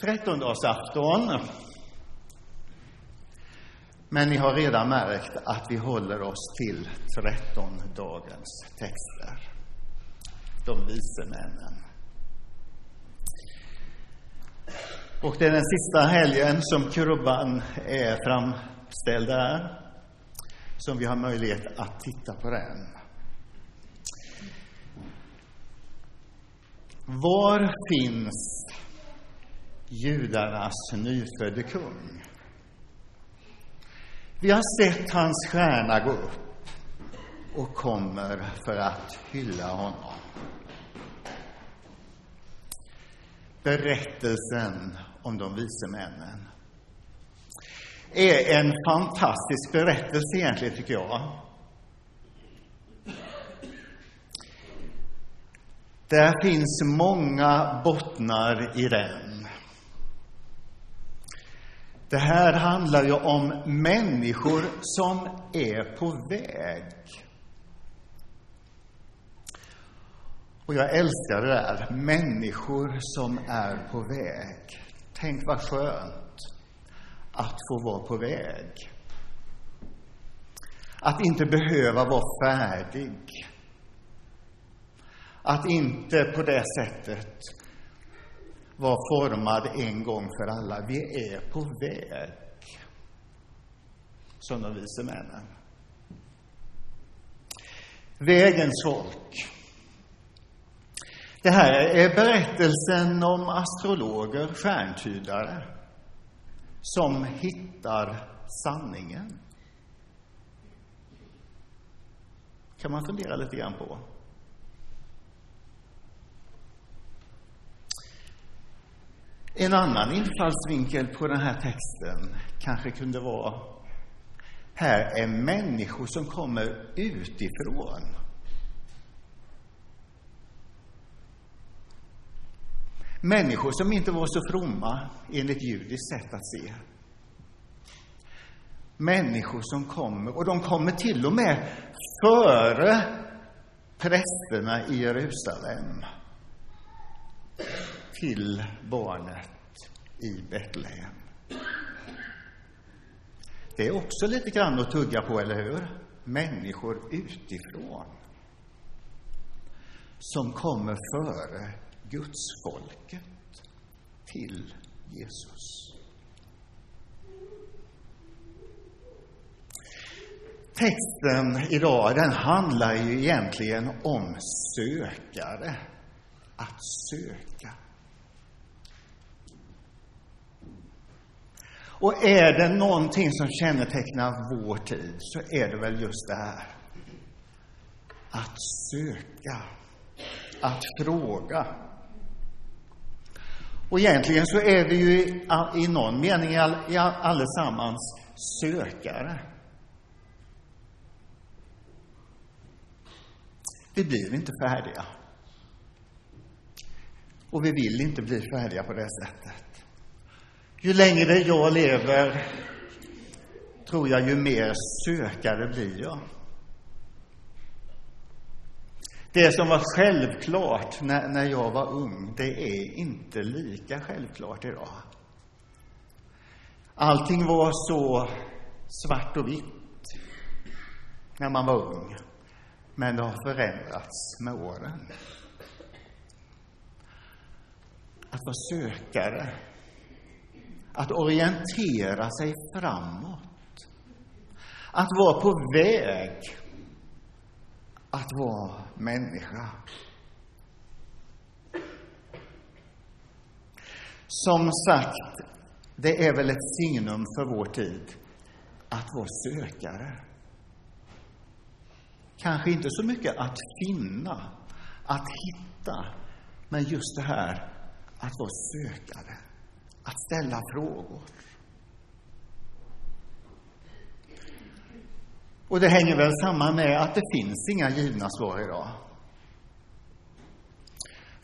Trettondagsafton. Men ni har redan märkt att vi håller oss till trettondagens texter. De vise männen. Och det är den sista helgen som krubban är framställd där, som vi har möjlighet att titta på den. Var finns judarnas nyfödde kung? Vi har sett hans stjärna gå upp och kommer för att hylla honom. Berättelsen om de vise männen är en fantastisk berättelse egentligen, tycker jag. Där finns många bottnar i den. Det här handlar ju om människor som är på väg. Och jag älskar det där, människor som är på väg. Tänk vad skönt att få vara på väg. Att inte behöva vara färdig. Att inte på det sättet var formad en gång för alla. Vi är på väg, som de vise männen. Vägens folk. Det här är berättelsen om astrologer, stjärntydare, som hittar sanningen. kan man fundera lite grann på. En annan infallsvinkel på den här texten kanske kunde vara här är människor som kommer utifrån. Människor som inte var så fromma enligt judiskt sätt att se. Människor som kommer, och de kommer till och med före prästerna i Jerusalem till barnet i Betlehem. Det är också lite grann att tugga på, eller hur? Människor utifrån som kommer före Gudsfolket till Jesus. Texten idag, den handlar ju egentligen om sökare. Att söka. Och är det någonting som kännetecknar vår tid så är det väl just det här. Att söka. Att fråga. Och egentligen så är vi ju i någon mening allesammans sökare. Vi blir inte färdiga. Och vi vill inte bli färdiga på det sättet. Ju längre jag lever, tror jag, ju mer sökare blir jag. Det som var självklart när, när jag var ung, det är inte lika självklart idag. Allting var så svart och vitt när man var ung. Men det har förändrats med åren. Att vara sökare att orientera sig framåt. Att vara på väg. Att vara människa. Som sagt, det är väl ett signum för vår tid att vara sökare. Kanske inte så mycket att finna, att hitta, men just det här att vara sökare att ställa frågor. Och det hänger väl samman med att det finns inga givna svar idag.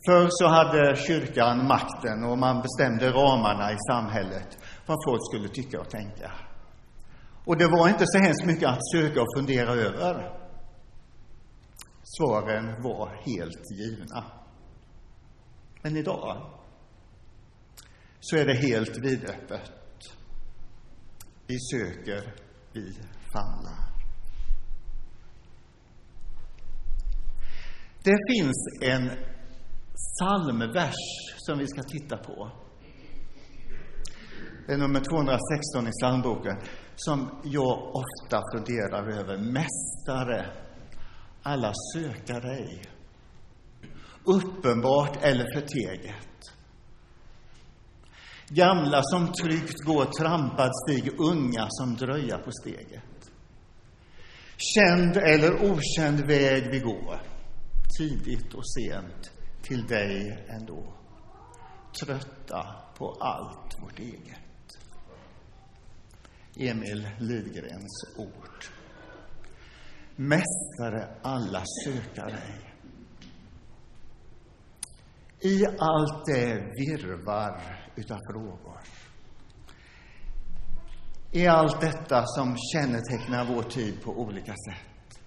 Förr så hade kyrkan makten och man bestämde ramarna i samhället, vad folk skulle tycka och tänka. Och det var inte så hemskt mycket att söka och fundera över. Svaren var helt givna. Men idag så är det helt vidöppet. Vi söker, vi famlar. Det finns en psalmvers som vi ska titta på. Det är nummer 216 i psalmboken som jag ofta funderar över. Mästare, alla söka dig. Uppenbart eller förteget. Gamla som tryggt går trampad stig, unga som dröja på steget. Känd eller okänd väg vi går, tidigt och sent, till dig ändå. Trötta på allt vårt eget. Emil Lidgrens ord. Mästare, alla söka dig. I allt det virvar utav frågor. I allt detta som kännetecknar vår tid på olika sätt.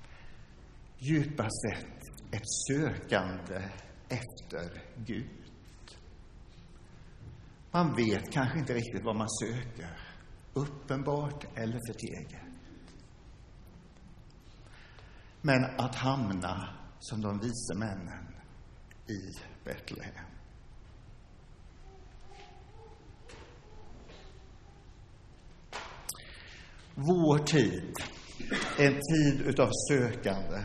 Djupast sett ett sökande efter Gud. Man vet kanske inte riktigt vad man söker, uppenbart eller förteget. Men att hamna som de vise männen i Betlehem. Vår tid, en tid utav sökande.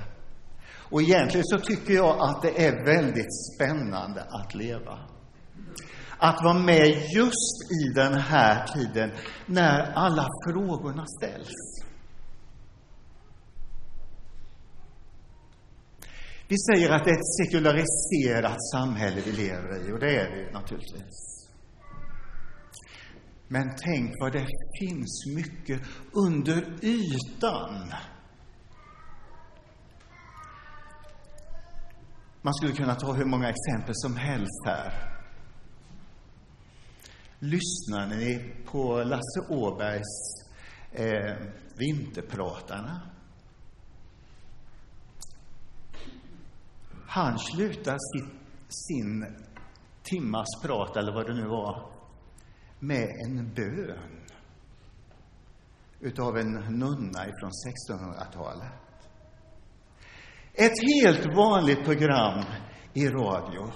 Och egentligen så tycker jag att det är väldigt spännande att leva. Att vara med just i den här tiden när alla frågorna ställs. Vi säger att det är ett sekulariserat samhälle vi lever i, och det är det ju naturligtvis. Men tänk vad det finns mycket under ytan. Man skulle kunna ta hur många exempel som helst här. Lyssnar ni på Lasse Åbergs eh, Vinterpratarna? Han slutar sitt, sin timmas prat, eller vad det nu var, med en bön utav en nunna ifrån 1600-talet. Ett helt vanligt program i radio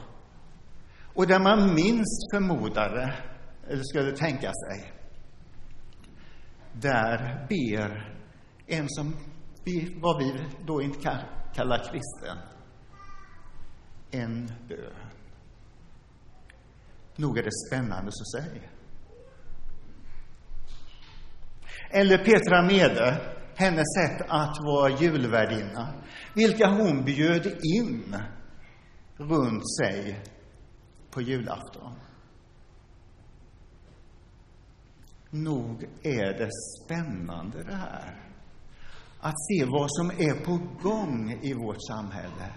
och där man minst förmodade, eller skulle tänka sig, där ber en som vi, vad vi då inte kan kalla kristen, en bön. Nog är det spännande, så säg. Eller Petra Mede, hennes sätt att vara julvärdinna, vilka hon bjöd in runt sig på julafton. Nog är det spännande det här. Att se vad som är på gång i vårt samhälle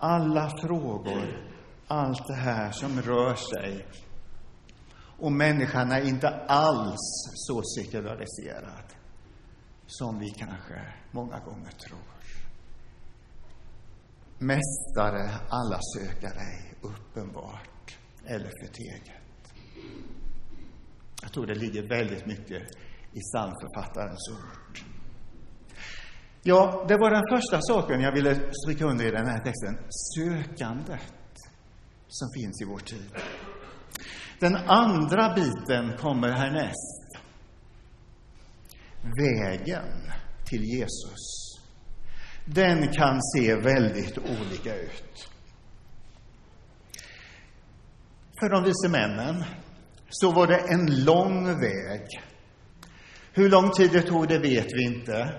alla frågor, allt det här som rör sig. Och människan är inte alls så sekulariserad som vi kanske många gånger tror. Mästare, alla söka dig, uppenbart eller förteget. Jag tror det ligger väldigt mycket i psalmförfattarens ord. Ja, det var den första saken jag ville stryka under i den här texten. Sökandet som finns i vår tid. Den andra biten kommer härnäst. Vägen till Jesus. Den kan se väldigt olika ut. För de vise männen så var det en lång väg. Hur lång tid det tog, det vet vi inte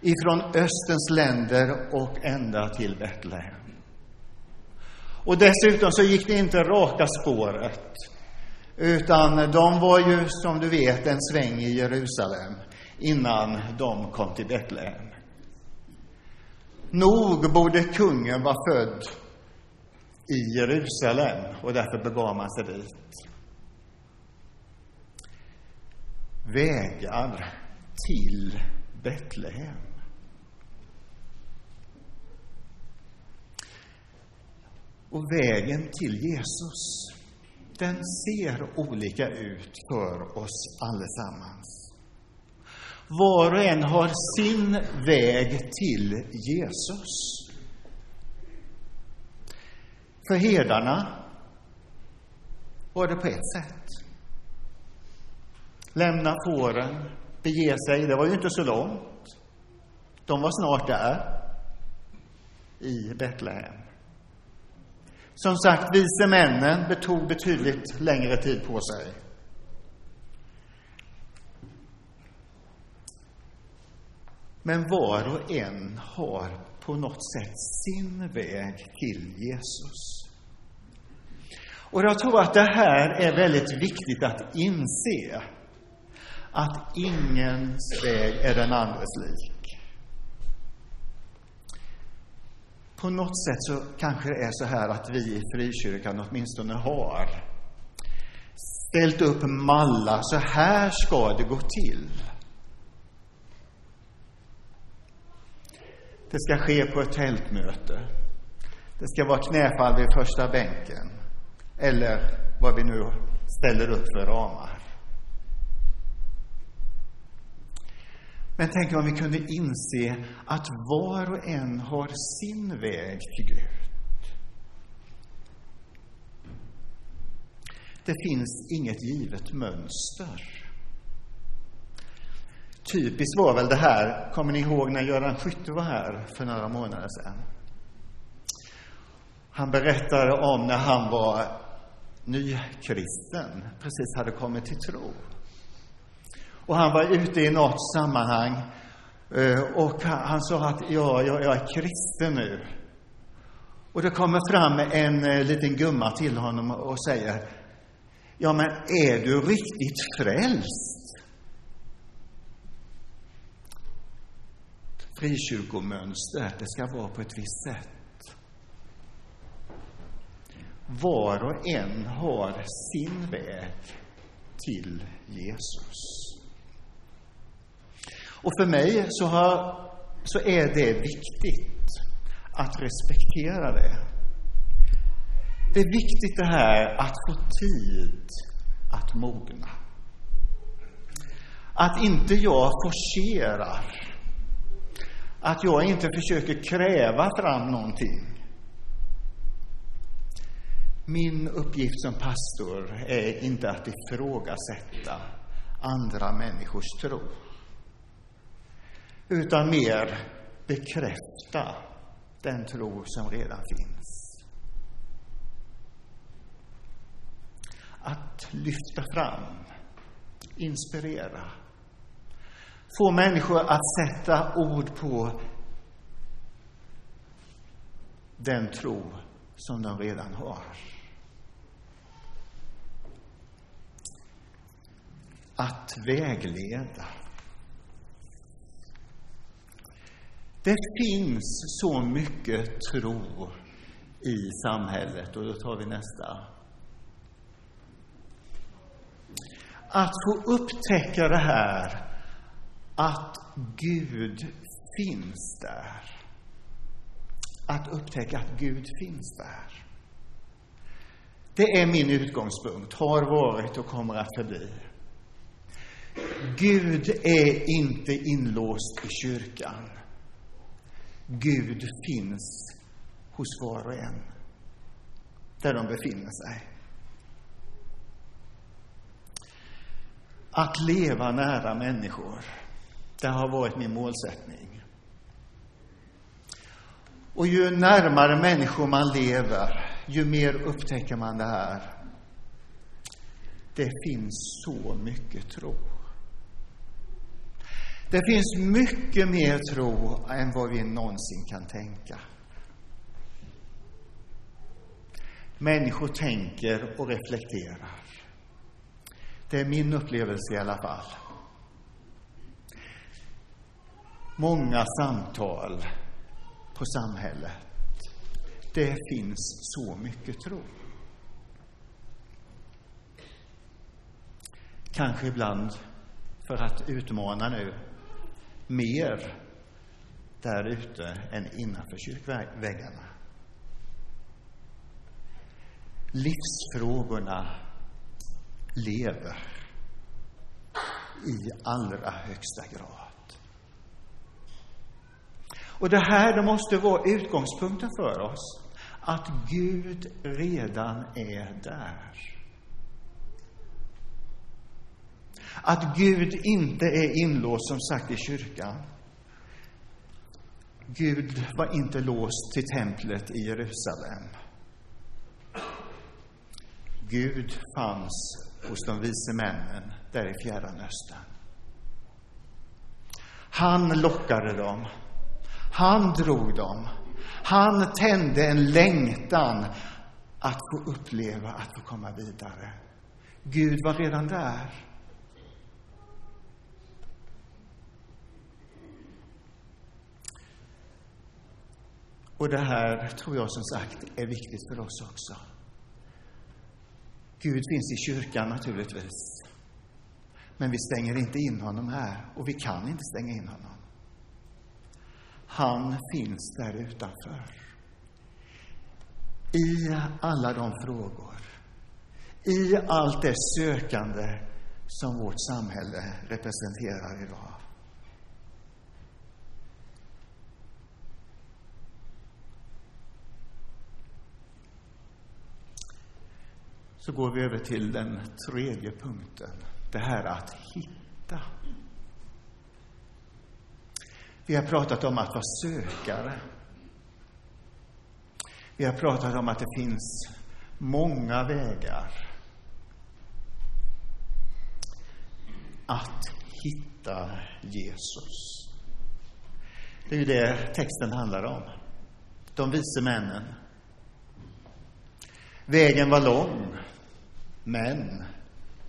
ifrån Östens länder och ända till Betlehem. Och dessutom så gick det inte raka spåret, utan de var ju, som du vet, en sväng i Jerusalem innan de kom till Betlehem. Nog borde kungen vara född i Jerusalem och därför begav man sig dit. Vägar till Betlehem. Och vägen till Jesus, den ser olika ut för oss allesammans. Var och en har sin väg till Jesus. För herdarna var det på ett sätt. Lämna fåren, bege sig. Det var ju inte så långt. De var snart där, i Betlehem. Som sagt, vise männen betog betydligt längre tid på sig. Men var och en har på något sätt sin väg till Jesus. Och jag tror att det här är väldigt viktigt att inse. Att ingens väg är den andres lik. På något sätt så kanske det är så här att vi i frikyrkan åtminstone har ställt upp mallar. Så här ska det gå till. Det ska ske på ett tältmöte. Det ska vara knäfall vid första bänken. Eller vad vi nu ställer upp för ramar. Men tänk om vi kunde inse att var och en har sin väg till Gud. Det finns inget givet mönster. Typiskt var väl det här, kommer ni ihåg när Göran Skytte var här för några månader sedan? Han berättade om när han var nykristen, precis hade kommit till tro. Och han var ute i något sammanhang eh, och han sa att ja, jag, jag är kristen nu. Och det kommer fram en eh, liten gumma till honom och säger Ja, men är du riktigt frälst? Frikyrkomönster, det ska vara på ett visst sätt. Var och en har sin väg till Jesus. Och för mig så, har, så är det viktigt att respektera det. Det är viktigt det här att få tid att mogna. Att inte jag forcerar. Att jag inte försöker kräva fram någonting. Min uppgift som pastor är inte att ifrågasätta andra människors tro utan mer bekräfta den tro som redan finns. Att lyfta fram, inspirera, få människor att sätta ord på den tro som de redan har. Att vägleda. Det finns så mycket tro i samhället, och då tar vi nästa. Att få upptäcka det här att Gud finns där. Att upptäcka att Gud finns där. Det är min utgångspunkt, har varit och kommer att förbli. Gud är inte inlåst i kyrkan. Gud finns hos var och en, där de befinner sig. Att leva nära människor, det har varit min målsättning. Och ju närmare människor man lever, ju mer upptäcker man det här. Det finns så mycket tro. Det finns mycket mer tro än vad vi någonsin kan tänka. Människor tänker och reflekterar. Det är min upplevelse i alla fall. Många samtal på samhället. Det finns så mycket tro. Kanske ibland för att utmana nu mer där ute än innanför kyrkväggarna. Livsfrågorna lever i allra högsta grad. Och det här det måste vara utgångspunkten för oss, att Gud redan är där. Att Gud inte är inlåst, som sagt, i kyrkan. Gud var inte låst till templet i Jerusalem. Gud fanns hos de vise männen där i Fjärran Östern. Han lockade dem. Han drog dem. Han tände en längtan att få uppleva, att få komma vidare. Gud var redan där. Och det här tror jag som sagt är viktigt för oss också. Gud finns i kyrkan naturligtvis. Men vi stänger inte in honom här och vi kan inte stänga in honom. Han finns där utanför. I alla de frågor, i allt det sökande som vårt samhälle representerar idag. Så går vi över till den tredje punkten, det här att hitta. Vi har pratat om att vara sökare. Vi har pratat om att det finns många vägar att hitta Jesus. Det är ju det texten handlar om. De vise männen. Vägen var lång, men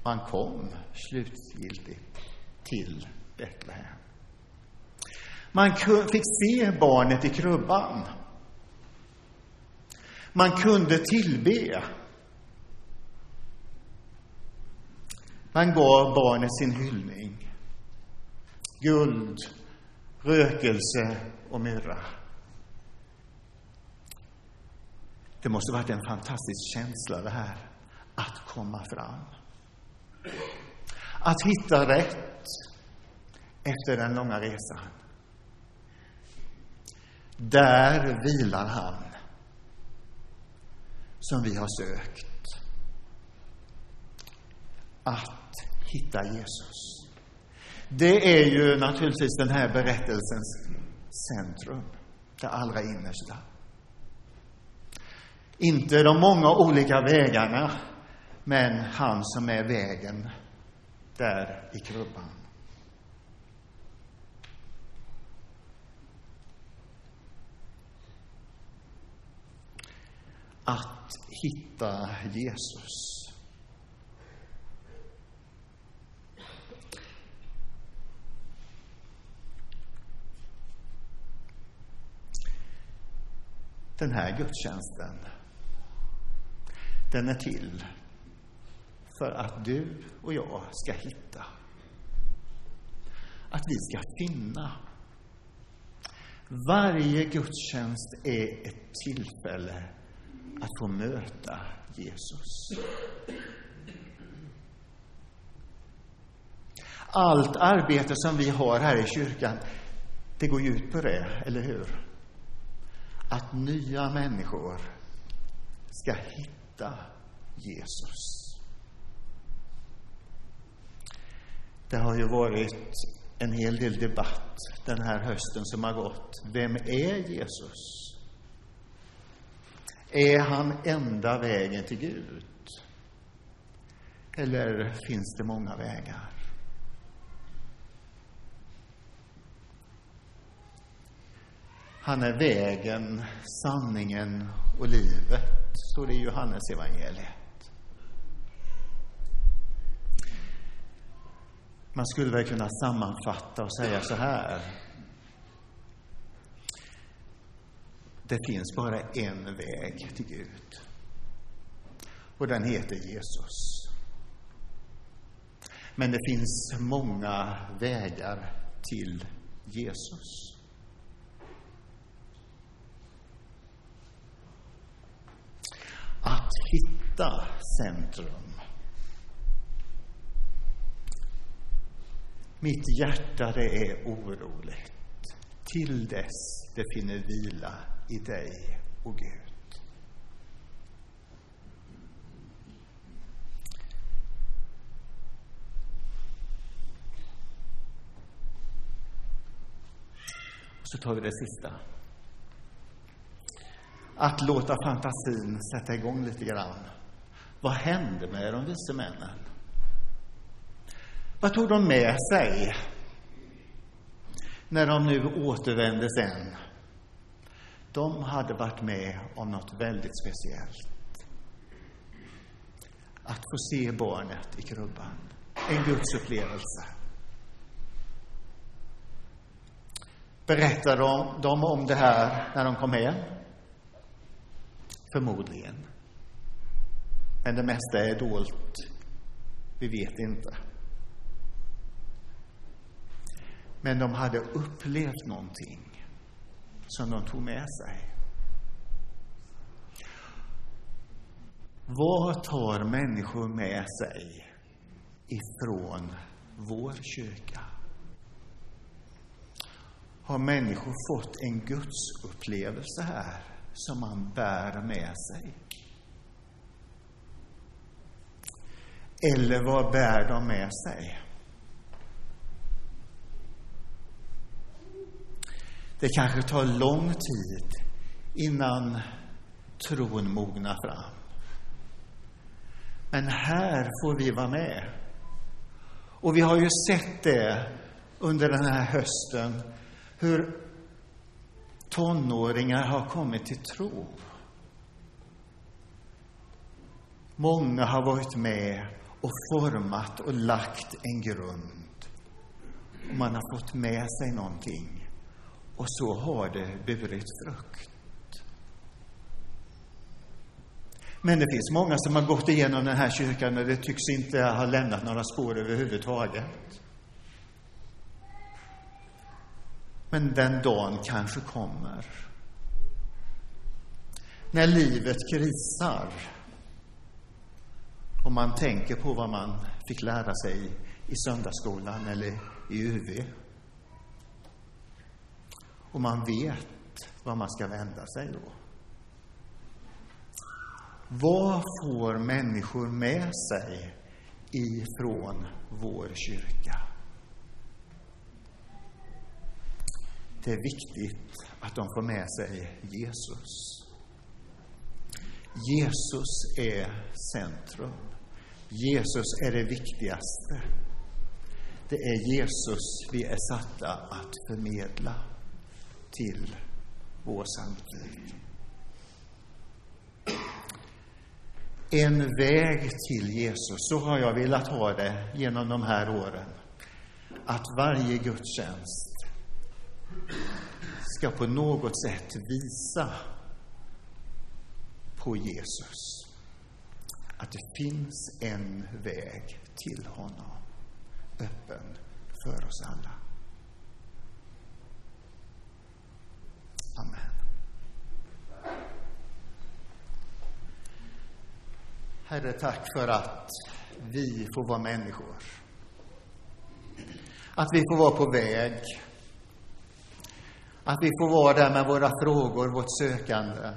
man kom slutgiltigt till Betlehem. Man fick se barnet i krubban. Man kunde tillbe. Man gav barnet sin hyllning. Guld, rökelse och myrra. Det måste varit en fantastisk känsla det här, att komma fram. Att hitta rätt efter den långa resan. Där vilar han som vi har sökt. Att hitta Jesus. Det är ju naturligtvis den här berättelsens centrum, det allra innersta. Inte de många olika vägarna, men han som är vägen där i krubban. att hitta Jesus. Den här gudstjänsten, den är till för att du och jag ska hitta. Att vi ska finna. Varje gudstjänst är ett tillfälle att få möta Jesus. Allt arbete som vi har här i kyrkan, det går ju ut på det, eller hur? Att nya människor ska hitta Jesus. Det har ju varit en hel del debatt den här hösten som har gått. Vem är Jesus? Är han enda vägen till Gud? Eller finns det många vägar? Han är vägen, sanningen och livet, står det i Johannes evangeliet. Man skulle väl kunna sammanfatta och säga så här. Det finns bara en väg till Gud. Och den heter Jesus. Men det finns många vägar till Jesus. Att hitta centrum. Mitt hjärta det är oroligt till dess det finner vila i dig, o Gud. Så tar vi det sista. Att låta fantasin sätta igång lite grann. Vad hände med de vise männen? Vad tog de med sig när de nu återvände sen? De hade varit med om något väldigt speciellt. Att få se barnet i krubban. En gudsupplevelse. Berättade de om det här när de kom hem? Förmodligen. Men det mesta är dolt. Vi vet inte. Men de hade upplevt någonting som de tog med sig. Vad tar människor med sig ifrån vår kyrka? Har människor fått en gudsupplevelse här som man bär med sig? Eller vad bär de med sig? Det kanske tar lång tid innan tron mognar fram. Men här får vi vara med. Och vi har ju sett det under den här hösten, hur tonåringar har kommit till tro. Många har varit med och format och lagt en grund. Och man har fått med sig någonting. Och så har det burit frukt. Men det finns många som har gått igenom den här kyrkan och det tycks inte ha lämnat några spår överhuvudtaget. Men den dagen kanske kommer. När livet krisar och man tänker på vad man fick lära sig i söndagsskolan eller i UV och man vet var man ska vända sig då. Vad får människor med sig ifrån vår kyrka? Det är viktigt att de får med sig Jesus. Jesus är centrum. Jesus är det viktigaste. Det är Jesus vi är satta att förmedla till vår samtid. En väg till Jesus, så har jag velat ha det genom de här åren. Att varje gudstjänst ska på något sätt visa på Jesus. Att det finns en väg till honom, öppen för oss alla. Amen. Herre, tack för att vi får vara människor. Att vi får vara på väg. Att vi får vara där med våra frågor, vårt sökande.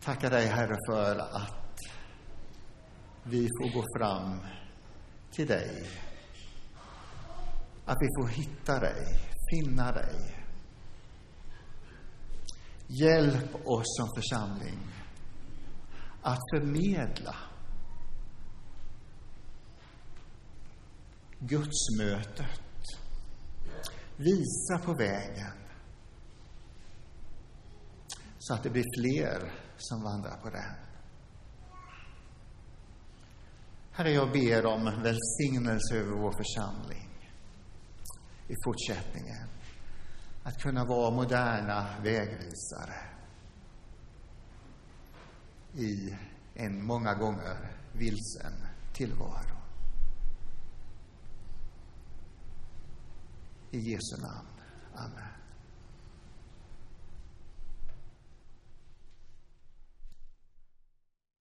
Tackar dig, Herre, för att vi får gå fram till dig. Att vi får hitta dig, finna dig. Hjälp oss som församling att förmedla gudsmötet. Visa på vägen så att det blir fler som vandrar på den. Herre, jag ber om välsignelse över vår församling i fortsättningen. Att kunna vara moderna vägvisare i en många gånger vilsen tillvaro. I Jesu namn. Amen.